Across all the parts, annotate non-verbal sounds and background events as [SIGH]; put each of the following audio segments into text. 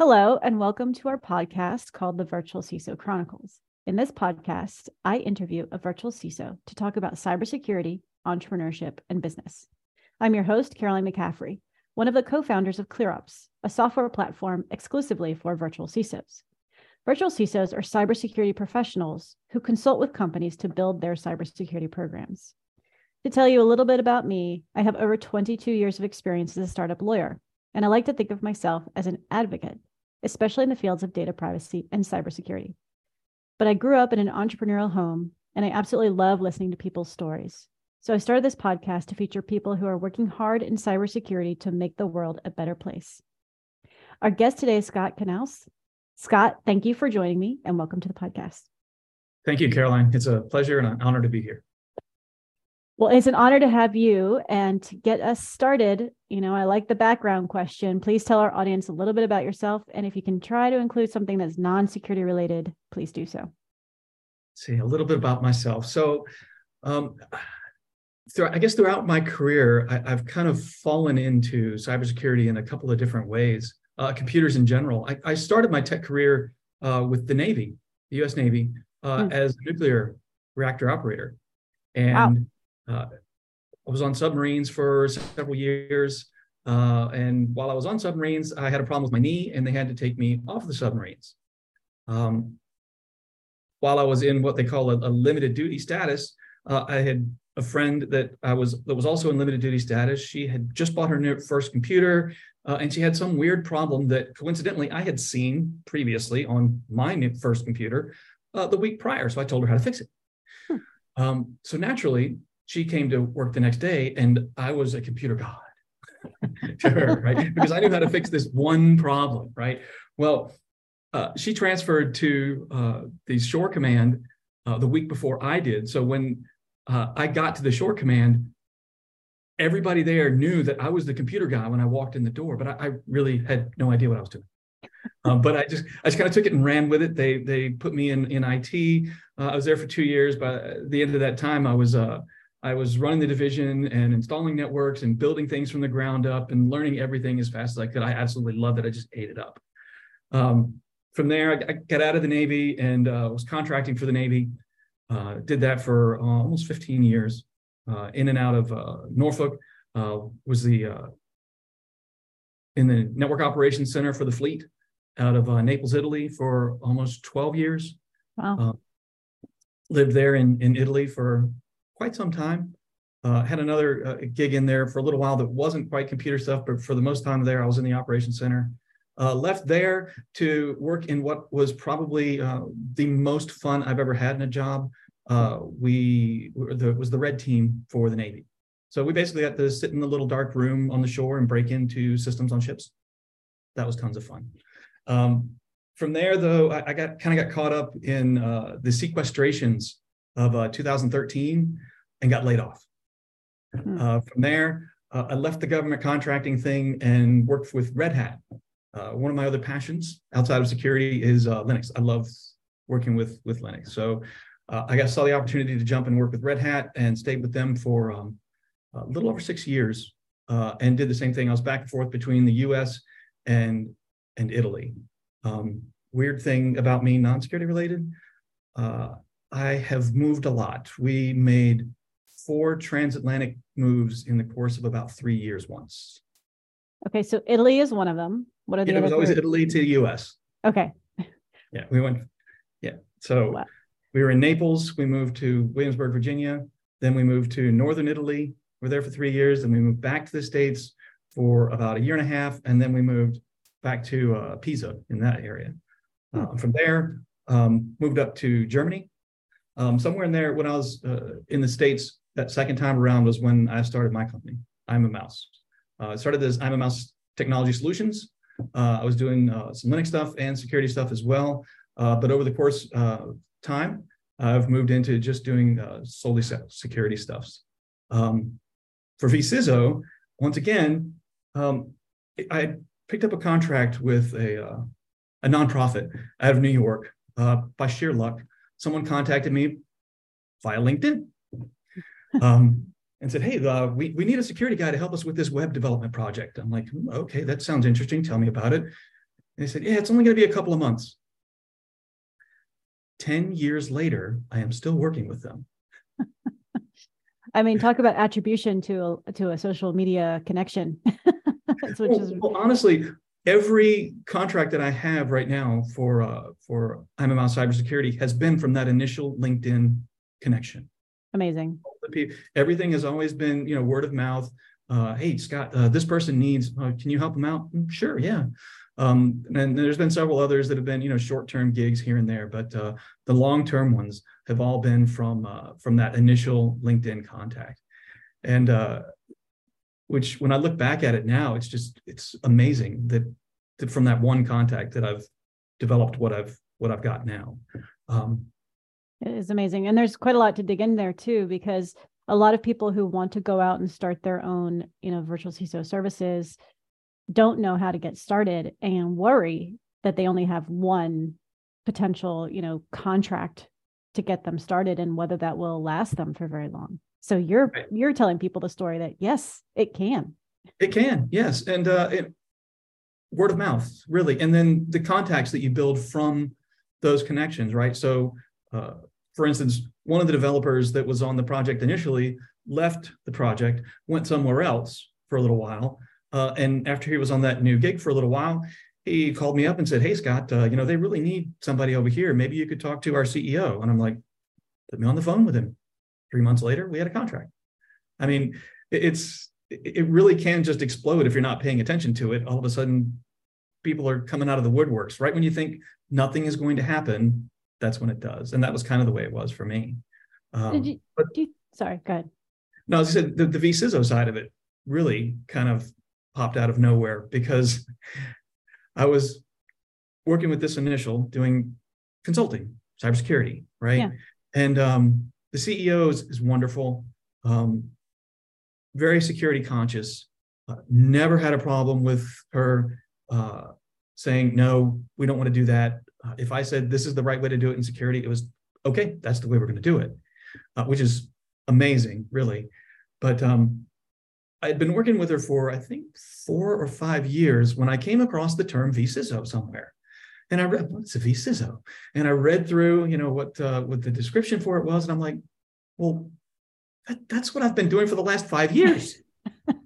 Hello, and welcome to our podcast called the Virtual CISO Chronicles. In this podcast, I interview a virtual CISO to talk about cybersecurity, entrepreneurship, and business. I'm your host, Caroline McCaffrey, one of the co founders of ClearOps, a software platform exclusively for virtual CISOs. Virtual CISOs are cybersecurity professionals who consult with companies to build their cybersecurity programs. To tell you a little bit about me, I have over 22 years of experience as a startup lawyer, and I like to think of myself as an advocate especially in the fields of data privacy and cybersecurity. But I grew up in an entrepreneurial home, and I absolutely love listening to people's stories. So I started this podcast to feature people who are working hard in cybersecurity to make the world a better place. Our guest today is Scott Knauss. Scott, thank you for joining me and welcome to the podcast. Thank you, Caroline. It's a pleasure and an honor to be here. Well, it's an honor to have you. And to get us started, you know, I like the background question. Please tell our audience a little bit about yourself. And if you can try to include something that's non security related, please do so. See, a little bit about myself. So, um, through, I guess throughout my career, I, have kind of fallen into cybersecurity in a couple of different ways, uh, computers in general. I, I, started my tech career uh, with the Navy, the US Navy, uh, mm. as a nuclear reactor operator. And wow I was on submarines for several years. Uh, and while I was on submarines, I had a problem with my knee and they had to take me off the submarines. Um, while I was in what they call a, a limited duty status, uh, I had a friend that I was that was also in limited duty status. She had just bought her new, first computer, uh, and she had some weird problem that coincidentally I had seen previously on my first computer uh, the week prior. So I told her how to fix it. Hmm. Um, so naturally, she came to work the next day and I was a computer god [LAUGHS] to her, right? Because I knew how to fix this one problem, right? Well, uh, she transferred to uh, the shore command uh, the week before I did. So when uh, I got to the shore command, everybody there knew that I was the computer guy when I walked in the door, but I, I really had no idea what I was doing. Um, but I just I just kind of took it and ran with it. They they put me in in IT. Uh, I was there for two years. By the end of that time, I was uh, I was running the division and installing networks and building things from the ground up and learning everything as fast as I could. I absolutely loved it. I just ate it up. Um, from there, I, I, got out of the Navy and uh, was contracting for the Navy. Uh, did that for uh, almost 15 years. Uh, in and out of uh, Norfolk uh, was the in the network operations center for the fleet out of Naples, Italy, for almost 12 years. Wow. lived there in in Italy for quite some time. Uh, had another uh, gig in there for a little while that wasn't quite computer stuff, but for the most time there, I was in the operations center. Uh, left there to work in what was probably uh, the most fun I've ever had in a job. Uh, we the, was the red team for the Navy. So we basically had to sit in the little dark room on the shore and break into systems on ships. That was tons of fun. Um, from there, though, I, I got kind of got caught up in uh, the sequestrations of uh, 2013 and got laid off. Hmm. Uh, from there, uh, I left the government contracting thing and worked with Red Hat. Uh, one of my other passions outside of security is uh, Linux. I love working with with Linux. So uh, I got saw the opportunity to jump and work with Red Hat and stayed with them for um, a little over six years and did the same thing. I was back and forth between the U.S. and and Italy. Um, weird thing about me, non-security related. I have moved a lot. We made four transatlantic moves in the course of about three years once. Okay, so Italy is one of them. What are the yeah, It was always Italy to the US. Okay. [LAUGHS] Yeah, we went. Yeah. So wow. we were in Naples. We moved to Williamsburg, Virginia. Then we moved to Northern Italy. We were there for three years. Then we moved back to the States for about a year and a half. And then we moved back to uh, Pisa in that area. Hmm. Uh, from there, um, moved up to Germany um, somewhere in there, when I was uh, in the States, that second time around was when I started my company, Immauss. Uh, I started as Immauss Technology Solutions. Uh, I was doing uh, some Linux stuff and security stuff as well. Uh, but over the course of time, I've moved into just doing uh, solely security stuffs. Um, for vCISO, once again, um, I picked up a contract with a, a nonprofit out of New York by sheer luck someone contacted me via LinkedIn um, and said, Hey, uh, we, we need a security guy to help us with this web development project. I'm like, okay, that sounds interesting. Tell me about it. And they said, yeah, it's only going to be a couple of months. 10 years later, I am still working with them. [LAUGHS] I mean, talk about attribution to a, to a social media connection. [LAUGHS] well, is... well, honestly, every contract that I have right now for uh, for Immauss cybersecurity has been from that initial LinkedIn connection. Amazing. Everything has always been, you know, word of mouth. Uh, hey, Scott, uh, this person needs. Uh, can you help them out? Mm, sure, yeah. Um, and there's been several others that have been, you know, short-term gigs here and there, but uh, the long-term ones have all been from uh, from that initial LinkedIn contact, and uh, which when I look back at it now, it's just it's amazing that from that one contact that I've developed what I've what I've got now. Um, it is amazing, and there's quite a lot to dig in there too, because a lot of people who want to go out and start their own, you know, virtual CISO services don't know how to get started and worry that they only have one potential, you know, contract to get them started and whether that will last them for very long. So you're right. you're telling people the story that yes, it can. It can, yes, and uh, it, word of mouth, really, and then the contacts that you build from those connections, right? So, uh, for instance, one of the developers that was on the project initially left the project, went somewhere else for a little while, uh, and after he was on that new gig for a little while, he called me up and said, "Hey, Scott, uh, you know they really need somebody over here. Maybe you could talk to our CEO." And I'm like, "Put me on the phone with him." Three months later, we had a contract. I mean, it's it really can just explode if you're not paying attention to it. All of a sudden, people are coming out of the woodworks. Right when you think nothing is going to happen, that's when it does. And that was kind of the way it was for me. Um, Did you, but, you, sorry, go ahead. No, as I said, the, the vCISO side of it really kind of popped out of nowhere because [LAUGHS] I was working with this initial doing consulting, cybersecurity, right? Yeah. And um, the CEO is, is wonderful, um, very security conscious. Uh, never had a problem with her uh, saying no, we don't want to do that. Uh, if I said this is the right way to do it in security, it was okay. That's the way we're going to do it, uh, which is amazing, really. But um, I'd been working with her for, I think, four or five years when I came across the term vCISO somewhere. And I read, what's a vCISO? And I read through, you know, what uh, what the description for it was. And I'm like, well, that, that's what I've been doing for the last five years. [LAUGHS]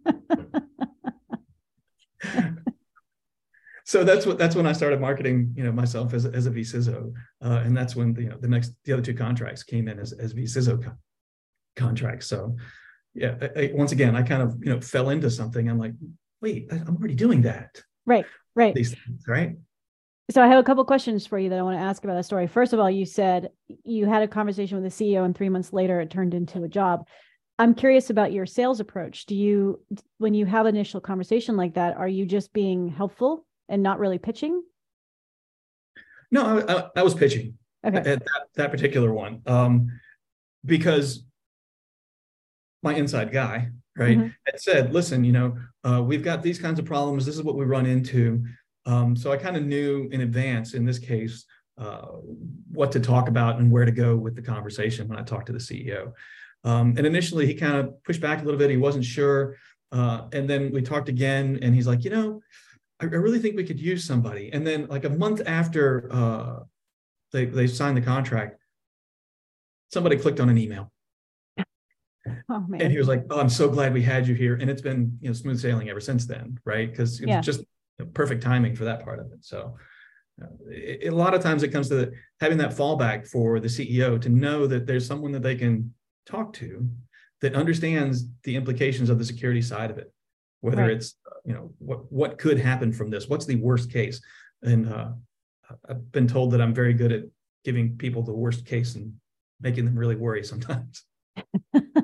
so that's what that's when I started marketing, you know, myself as, as a vCISO. Uh, and that's when the, you know the next the other two contracts came in as, as vCISO co- contracts. So yeah, I, I, once again, I kind of you know fell into something. I'm like, wait, I, am already doing that. Right, right. Things, right. So I have a couple questions for you that I want to ask about the story. First of all, you said you had a conversation with the CEO, and three months later, it turned into a job. I'm curious about your sales approach. Do you, when you have an initial conversation like that, are you just being helpful and not really pitching? No, I, I, I was pitching okay. at that, that particular one um, because my inside guy, right, mm-hmm. had said, listen, you know, uh, we've got these kinds of problems. This is what we run into. Um, so I kind of knew in advance, in this case, uh, what to talk about and where to go with the conversation when I talked to the CEO. Um, and initially, he kind of pushed back a little bit. He wasn't sure. Uh, and then we talked again, and he's like, you know, I, I, really think we could use somebody. And then, like a month after uh, they they signed the contract, somebody clicked on an email Oh, and he was like, "Oh, I'm so glad we had you here," and it's been you know smooth sailing ever since then, right? Because it's yeah. just perfect timing for that part of it. So, uh, it, a lot of times it comes to the, having that fallback for the CEO to know that there's someone that they can talk to that understands the implications of the security side of it, whether right. it's uh, you know what what could happen from this, what's the worst case, and uh, I've been told that I'm very good at giving people the worst case and making them really worry sometimes. [LAUGHS]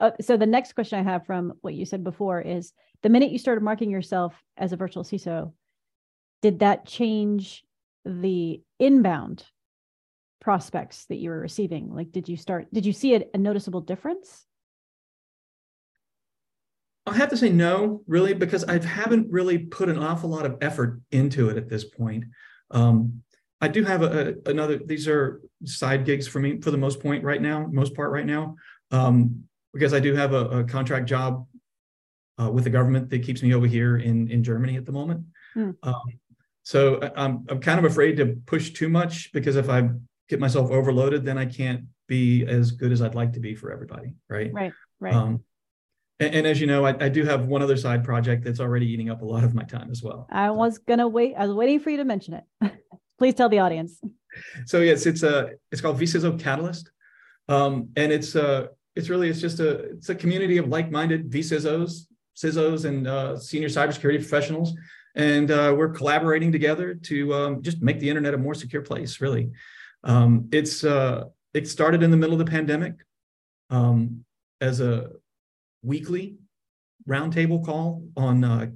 uh, so the next question I have from what you said before is the minute you started marking yourself as a virtual CISO, did that change the inbound prospects that you were receiving? Like, did you start, did you see a, a noticeable difference? I have to say no, really, because I haven't really put an awful lot of effort into it at this point. Um, I do have a, a, another. These are side gigs for me for the most point right now, most part right now, um, because I do have a, a contract job uh, with the government that keeps me over here in in Germany at the moment. Hmm. Um, so I'm I'm kind of afraid to push too much because if I get myself overloaded, then I can't be as good as I'd like to be for everybody. Right. Right. Right. Um, and, and, as you know, I, I, do have one other side project that's already eating up a lot of my time as well. I was gonna wait. I was waiting for you to mention it. [LAUGHS] Please tell the audience. So yes, it's a it's called vCISO Catalyst, um, and it's uh it's really it's just a it's a community of like-minded vCISOs, CISOs, and uh, senior cybersecurity professionals, and uh, we're collaborating together to um, just make the internet a more secure place. Really, um, it's uh, it started in the middle of the pandemic um, as a weekly roundtable call on uh,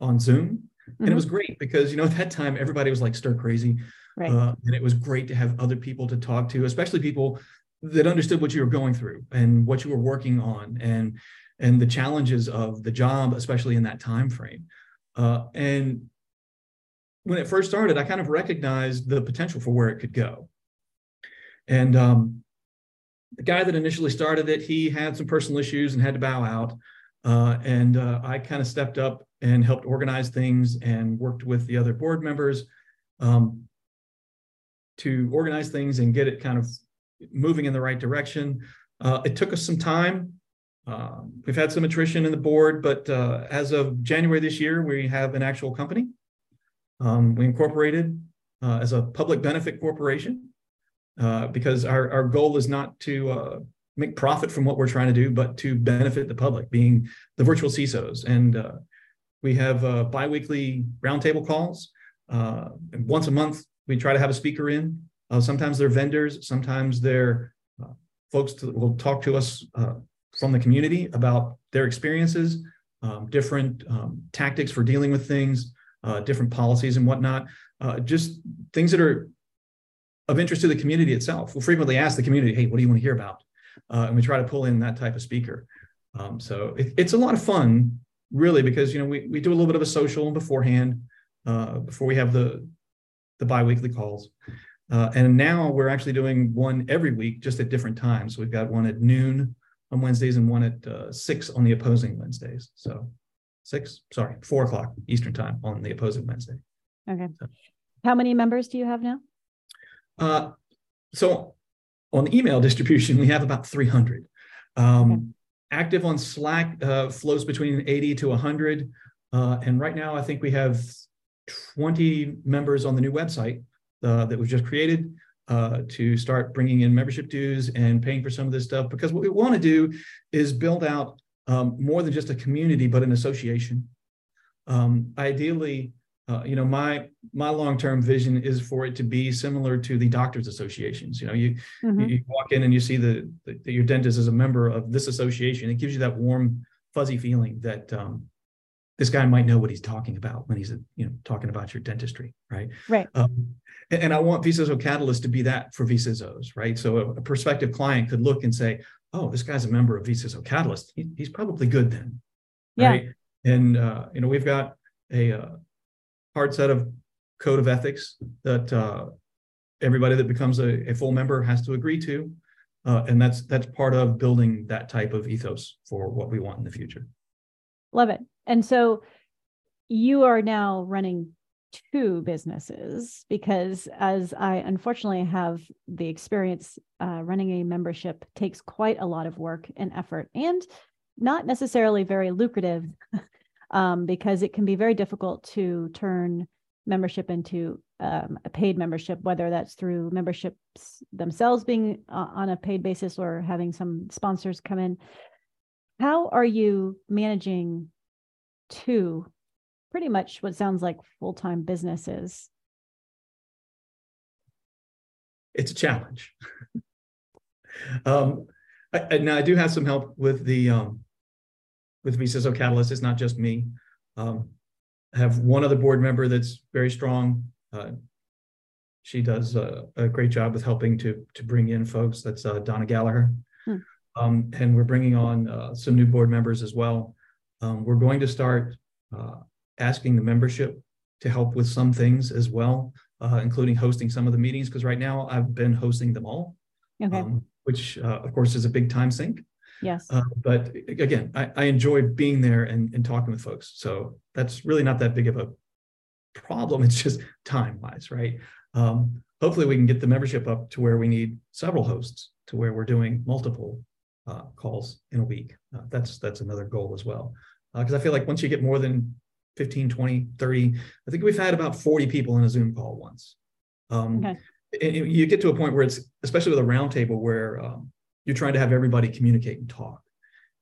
on Zoom, mm-hmm. and it mm-hmm. was great because you know at that time everybody was like stir crazy, right. uh, and it was great to have other people to talk to, especially people that understood what you were going through and what you were working on and and the challenges of the job, especially in that time frame. Uh, and when it first started, I kind of recognized the potential for where it could go. And um, the guy that initially started it, he had some personal issues and had to bow out. Uh, and uh, I kind of stepped up and helped organize things and worked with the other board members um, to organize things and get it kind of moving in the right direction. Uh, it took us some time. Um, we've had some attrition in the board, but uh, as of January this year, we have an actual company. Um, we incorporated uh, as a public benefit corporation uh, because our, our goal is not to uh, make profit from what we're trying to do, but to benefit the public, being the virtual CISOs. And uh, we have uh, biweekly roundtable calls. Once a month, we try to have a speaker in. Uh, sometimes they're vendors, sometimes they're folks that will talk to us from the community about their experiences, um, different um, tactics for dealing with things, different policies and whatnot. just things that are of interest to the community itself. We'll frequently ask the community, hey, what do you want to hear about? Uh, and we try to pull in that type of speaker. Um, so it, it's a lot of fun, really, because you know we, we do a little bit of a social beforehand uh, before we have the the biweekly calls. Uh, and now we're actually doing one every week, just at different times. We've got one at noon on Wednesdays and one at uh, six on the opposing Wednesdays. So six, sorry, four o'clock Eastern time on the opposing Wednesday. Okay. So. How many members do you have now? Uh, so on the email [LAUGHS] distribution, we have about 300. Um, okay. Active on Slack uh, flows between 80 to 100. Uh, and right now, I think we have 20 members on the new website uh, that we've just created uh, to start bringing in membership dues and paying for some of this stuff. Because what we want to do is build out um, more than just a community, but an association. Um, ideally, uh, you know my my long-term vision is for it to be similar to the doctors associations you know you mm-hmm. you walk in and you see the, the, your dentist is a member of this association it gives you that warm fuzzy feeling that um, this guy might know what he's talking about when he's you know talking about your dentistry right right um, and, and, i want vCISO catalyst to be that for vCISOs right so a, a, prospective client could look and say oh this guy's a member of vCISO catalyst he, he's probably good then yeah. right and uh, you know we've got a uh, hard set of code of ethics that uh, everybody that becomes a, a, full member has to agree to. Uh, and that's that's part of building that type of ethos for what we want in the future. Love it. And so you are now running two businesses because as I unfortunately have the experience uh, running a membership takes quite a lot of work and effort and not necessarily very lucrative [LAUGHS] um, because it can be very difficult to turn membership into um, a paid membership, whether that's through memberships themselves being uh, on a paid basis or having some sponsors come in. How are you managing two pretty much what sounds like full time businesses? It's a challenge. [LAUGHS] um, I, I, now I do have some help with the um, with vCISO Catalyst. It's not just me. Um, I have one other board member that's very strong. Uh, she does a, a, great job with helping to to bring in folks. That's uh, Donna Gallagher. Hmm. Um, and we're bringing on uh, some new board members as well. Um, we're going to start uh, asking the membership to help with some things as well, uh, including hosting some of the meetings. Because right now I've been hosting them all, okay. um, which uh, of course is a big time sink. Yes. Uh, but again, I, I enjoy being there and, and talking with folks. So that's really not that big of a problem. It's just time wise, right? Um, hopefully, we can get the membership up to where we need several hosts, to where we're doing multiple uh, calls in a week. Uh, that's that's another goal as well. Because uh, I feel like once you get more than 15, 20, 30, I think we've had about 40 people in a Zoom call once. Um, okay. and you get to a point where it's, especially with a roundtable, where um, you're trying to have everybody communicate and talk.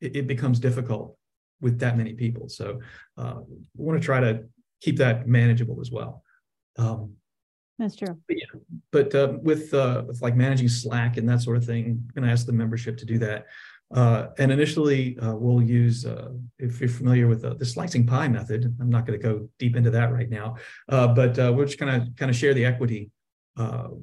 It, it becomes difficult with that many people. So uh, we want to try to keep that manageable as well. Um, That's true. But yeah, but uh, with uh, with like managing Slack and that sort of thing, I'm going to ask the membership to do that. Uh, and initially, uh, we'll use, uh, if you're familiar with uh, the slicing pie method, I'm not going to go deep into that right now, uh, but uh, we're just kind of kind of share the equity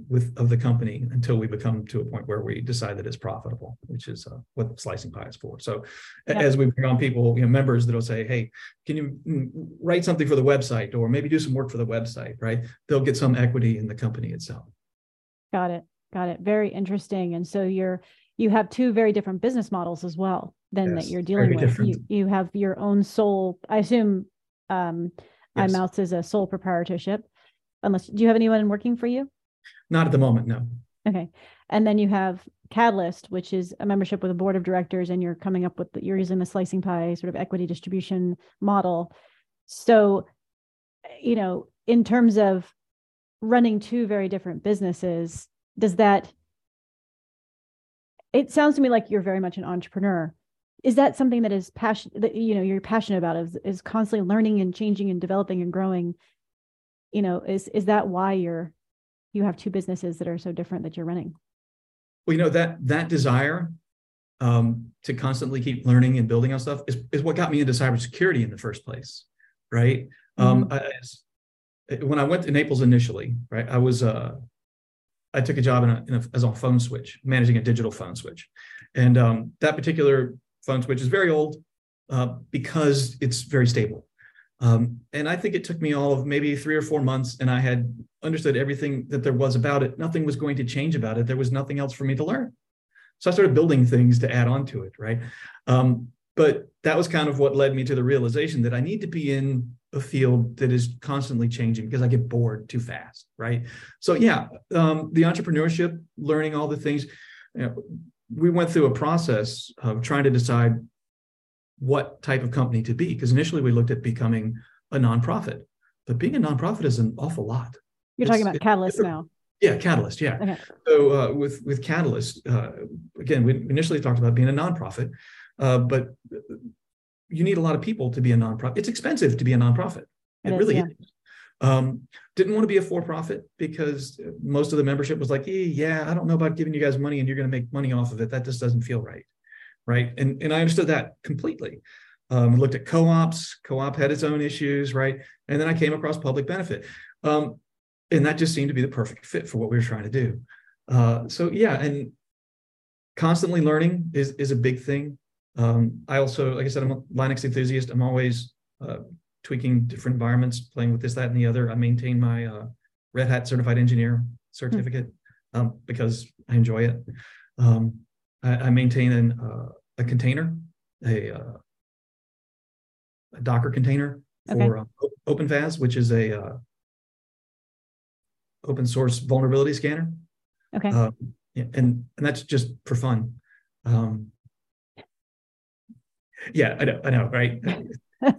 with of the company until we become to a point where we decide that it's profitable, which is what slicing pie is for. So, yeah. as we bring on people, you know, members that'll say, "Hey, can you mm, write something for the website, or maybe do some work for the website?" Right? They'll get some equity in the company itself. Got it. Got it. Very interesting. And so you're you have two very different business models as well then yes, that you're dealing with. you, you have your own sole i assume um yes. Immauss is a sole proprietorship. Unless do you have anyone working for you? Not at the moment no. Okay. And then you have catalyst which is a membership with a board of directors and you're coming up with the, you're using the slicing pie sort of equity distribution model. So you know in terms of running two very different businesses does that it sounds to me like you're very much an entrepreneur. Is that something that is passion that you know you're passionate about is, is constantly learning and changing and developing and growing? You know is is that why you're you have two businesses that are so different that you're running? Well you know that that desire um, to constantly keep learning and building on stuff is, is what got me into cybersecurity in the first place right? Um, mm-hmm. um, I, when i went to naples initially right i was uh, I took a job in a, in a, as a phone switch, managing a digital phone switch. And um, that particular phone switch is very old uh, because it's very stable. Um, and I think it took me all of maybe three or four months, and I had understood everything that there was about it. Nothing was going to change about it. There was nothing else for me to learn. So I started building things to add on to it, right? Um, but that was kind of what led me to the realization that I need to be in a field that is constantly changing because I get bored too fast, right? So yeah, um, the entrepreneurship, learning all the things. You know, we went through a process of trying to decide what type of company to be because initially we looked at becoming a nonprofit, but being a nonprofit is an awful lot. You're it's, talking about it, Catalyst now. Yeah, Catalyst. Yeah. Okay. So uh, with with Catalyst, uh, again, we initially talked about being a nonprofit, uh, but you need a lot of people to be a nonprofit. It's expensive to be a nonprofit. It, it is, really yeah. is. Um, didn't want to be a for-profit because most of the membership was like, yeah, I don't know about giving you guys money and you're going to make money off of it. That just doesn't feel right, right? And and I understood that completely. Um, looked at co-ops. Co-op had its own issues, right? And then I came across public benefit, um, and that just seemed to be the perfect fit for what we were trying to do. Uh, so yeah, and constantly learning is is a big thing. Um, I also, like I said, I'm a Linux enthusiast. I'm always uh, tweaking different environments, playing with this, that, and the other. I maintain my uh, Red Hat Certified Engineer certificate mm-hmm. um, because I enjoy it. Um, I, I, maintain an, uh, a container, a, uh, a, Docker container for okay. Uh, OpenVAS, which is a uh, open source vulnerability scanner. Okay. Um, and and that's just for fun. Um, yeah, I know, I know, right? [LAUGHS]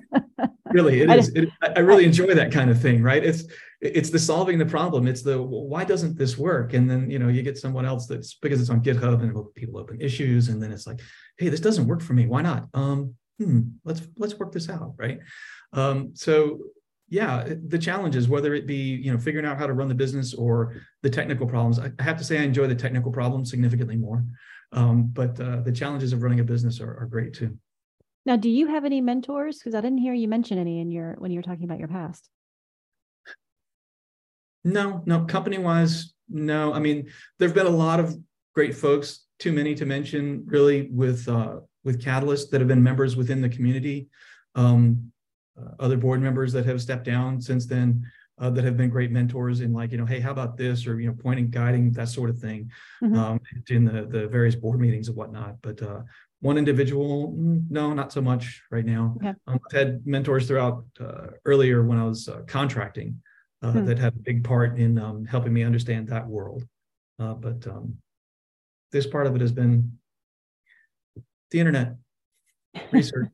really, it is. It, I really enjoy that kind of thing, right? It's it's the solving the problem. It's the why doesn't this work? And then you know you get someone else that's because it's on GitHub and people open issues, and then it's like, hey, this doesn't work for me. Why not? Um, hmm, let's let's work this out, right? Um, so yeah, the challenges, whether it be you know figuring out how to run the business or the technical problems. I have to say I enjoy the technical problems significantly more, um, but uh, the challenges of running a business are, are great too. Now, do you have any mentors? Because I didn't hear you mention any in your when you were talking about your past. No, no, company wise, no. I mean, there've been a lot of great folks, too many to mention, really, with uh, with Catalyst that have been members within the community. Um, uh, other board members that have stepped down since then uh, that have been great mentors in like you know hey how about this or you know pointing guiding that sort of thing mm-hmm. um, in the the various board meetings and whatnot but uh, one individual, mm, no, not so much right now. Okay. Um, I've had mentors throughout uh, earlier when I was uh, contracting uh, hmm. that had a big part in um, helping me understand that world. Uh, but um, this part of it has been the internet [LAUGHS] research.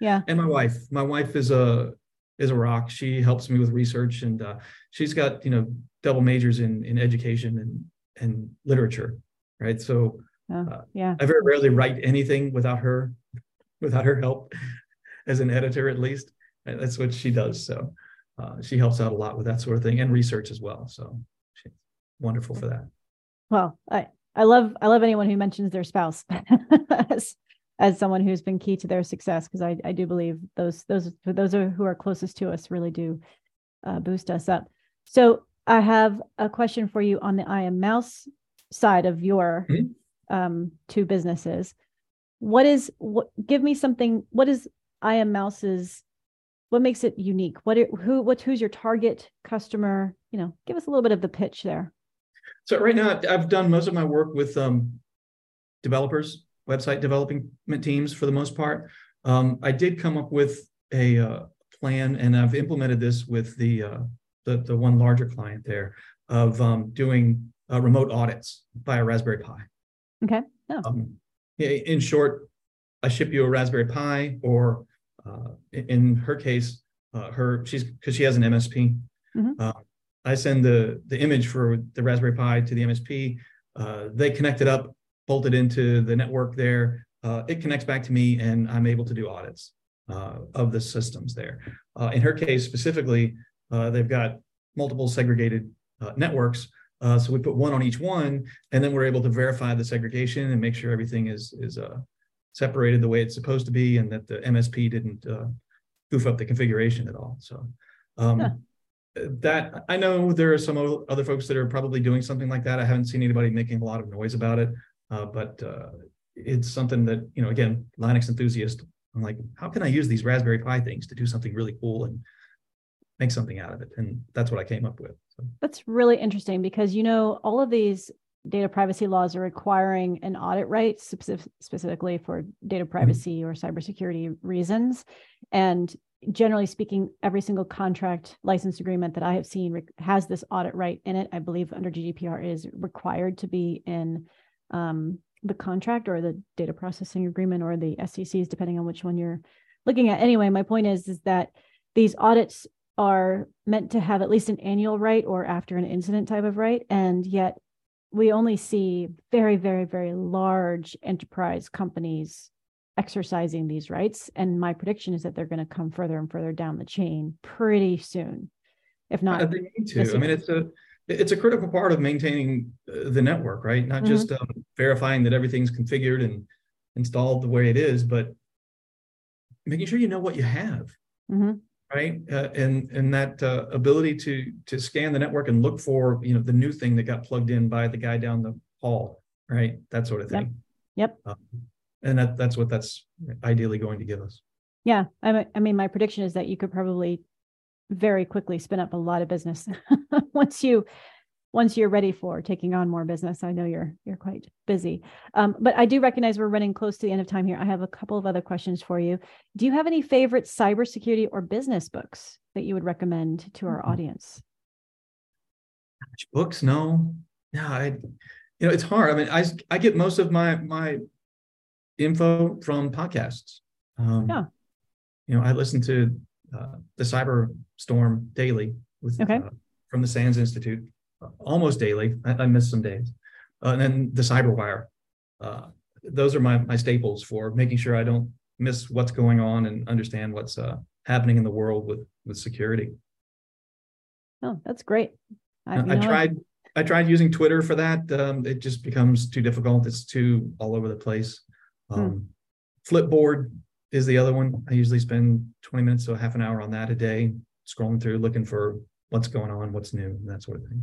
yeah. And my wife. My wife is a is a rock. She helps me with research, and uh, she's got you know double majors in in education and and literature, right? So oh, uh, yeah, I very rarely write anything without her without her help [LAUGHS] as an editor, at least. That's what she does. So uh, she helps out a lot with that sort of thing and research as well. So she's wonderful for that. Well, I I love I love anyone who mentions their spouse [LAUGHS] as as someone who's been key to their success because I I do believe those those those are who are closest to us really do uh, boost us up. So I have a question for you on the Immauss side of your mm-hmm. Um, two businesses. What is what? Give me something. What is Immauss's? What makes it unique? What who what who's your target customer? You know, give us a little bit of the pitch there. So right now, I've done most of my work with um, developers, website development teams for the most part. Um, I did come up with a uh, plan, and I've implemented this with the uh, the, the one larger client there of um, doing uh, remote audits by a Raspberry Pi. Okay. Oh. Um, in short, I ship you a Raspberry Pi, or uh, in her case, uh, her she's because she has an MSP. Mm-hmm. Uh, I send the the image for the Raspberry Pi to the MSP. Uh, they connect it up, bolt it into the network there. Uh, it connects back to me, and I'm able to do audits of the systems there. in her case specifically, uh, they've got multiple segregated uh, networks. Uh, so we put one on each one, and then we're able to verify the segregation and make sure everything is is uh, separated the way it's supposed to be, and that the MSP didn't uh, goof up the configuration at all. So um, huh. that I know there are some other folks that are probably doing something like that. I haven't seen anybody making a lot of noise about it, uh, but it's something that you know. Again, Linux enthusiast. I'm like, how can I use these Raspberry Pi things to do something really cool and make something out of it. And that's what I came up with. So. That's really interesting because, you know, all of these data privacy laws are requiring an audit right specific, specifically for data mm-hmm. privacy mm-hmm. or cybersecurity reasons. And generally speaking, every single contract license agreement that I have seen re- has this audit right in it. I believe under GDPR is required to be in um, the contract or the data processing agreement or the SCCs, depending on which one you're looking at. Anyway, my point is, is that these audits are meant to have at least an annual right or after an incident type of right. And yet we only see very, very, very large enterprise companies exercising these rights. And my prediction is that they're going to come further and further down the chain pretty soon. If not, they need to. I mean, it's a it's a critical part of maintaining uh, the network, right? Not mm-hmm. just um, verifying that everything's configured and installed the way it is, but making sure you know what you have. Mm-hmm right? Uh, and and that uh, ability to to scan the network and look for you know the new thing that got plugged in by the guy down the hall, right? That sort of thing. Yep. yep. Um, and that that's what that's ideally going to give us. Yeah, I I mean, my prediction is that you could probably very quickly spin up a lot of business [LAUGHS] once you once you're ready for taking on more business. I know you're you're quite busy, um, but I do recognize we're running close to the end of time here. I have a couple of other questions for you. Do you have any favorite cybersecurity or business books that you would recommend to our mm-hmm. audience? Books? No, no. I, you know, it's hard. I mean, I I get most of my my info from podcasts. Um, yeah. You know, I listen to uh, the Cyber Storm daily with okay. uh, from the SANS Institute almost daily. I, I miss some days. Uh, and then the CyberWire. Uh, those are my, my staples for making sure I don't miss what's going on and understand what's uh, happening in the world with, with security. Oh, that's great. I, I tried I tried using Twitter for that. Um, it just becomes too difficult. It's too all over the place. Hmm. Um, hmm. Flipboard is the other one. I usually spend 20 minutes to half an hour on that a day, scrolling through, looking for what's going on, what's new, and that sort of thing.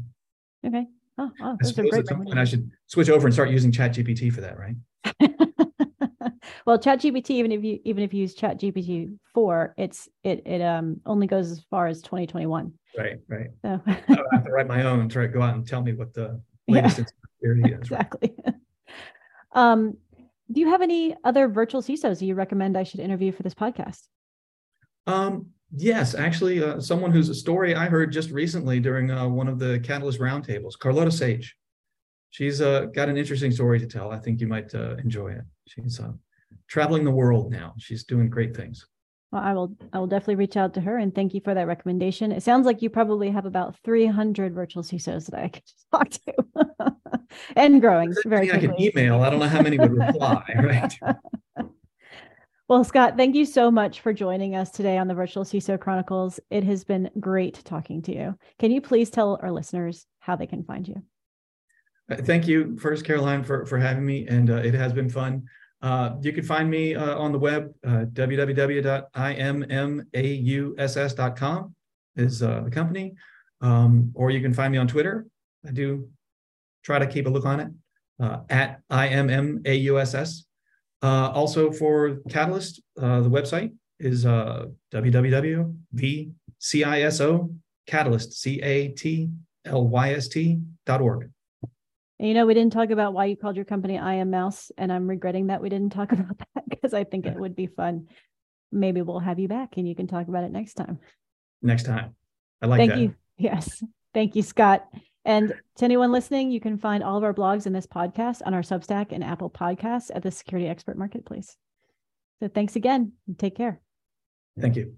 Okay. Oh, oh I suppose at some point I should switch over and start using ChatGPT for that, right? [LAUGHS] well, ChatGPT, even if you even if you use ChatGPT four, it's it it um only goes as far as 2021. Right, right. So I [LAUGHS] have to write my own try to go out and tell me what the latest yeah. is. Exactly. [LAUGHS] um, do you have any other virtual CISOs you recommend I should interview for this podcast? Um, yes, actually, uh, someone whose story I heard just recently during uh, one of the Catalyst roundtables, Carlota Sage. She's uh, got an interesting story to tell. I think you might uh, enjoy it. She's uh, traveling the world now. She's doing great things. Well, I will I will definitely reach out to her and thank you for that recommendation. It sounds like you probably have about 300 virtual CISOs that I could [LAUGHS] talk to [LAUGHS] and growing very quickly. I can email. I don't know how many would reply, [LAUGHS] right? Well, Scott, thank you so much for joining us today on the Virtual CISO Chronicles. It has been great talking to you. Can you please tell our listeners how they can find you? Uh, thank you first, Caroline, for, for having me. And uh, it has been fun. Uh, you can find me uh, on the web, uh, www.immauss.com is uh, the company. Um, or you can find me on Twitter. I do try to keep a look on it uh, at IMMAUSS. Uh, also for Catalyst, uh, the website is uh, www.vciso catalyst, C-A-T-L-Y-S-T dot org. And you know, we didn't talk about why you called your company Immauss, and I'm regretting that we didn't talk [LAUGHS] about that because I think it would be fun. Maybe we'll have you back and you can talk about it next time. Next time. I like that. Thank that. you. Yes. Thank you, Scott. And to anyone listening, you can find all of our blogs in this podcast on our Substack and Apple Podcasts at the Security Expert Marketplace. So thanks again. And take care. Thank you.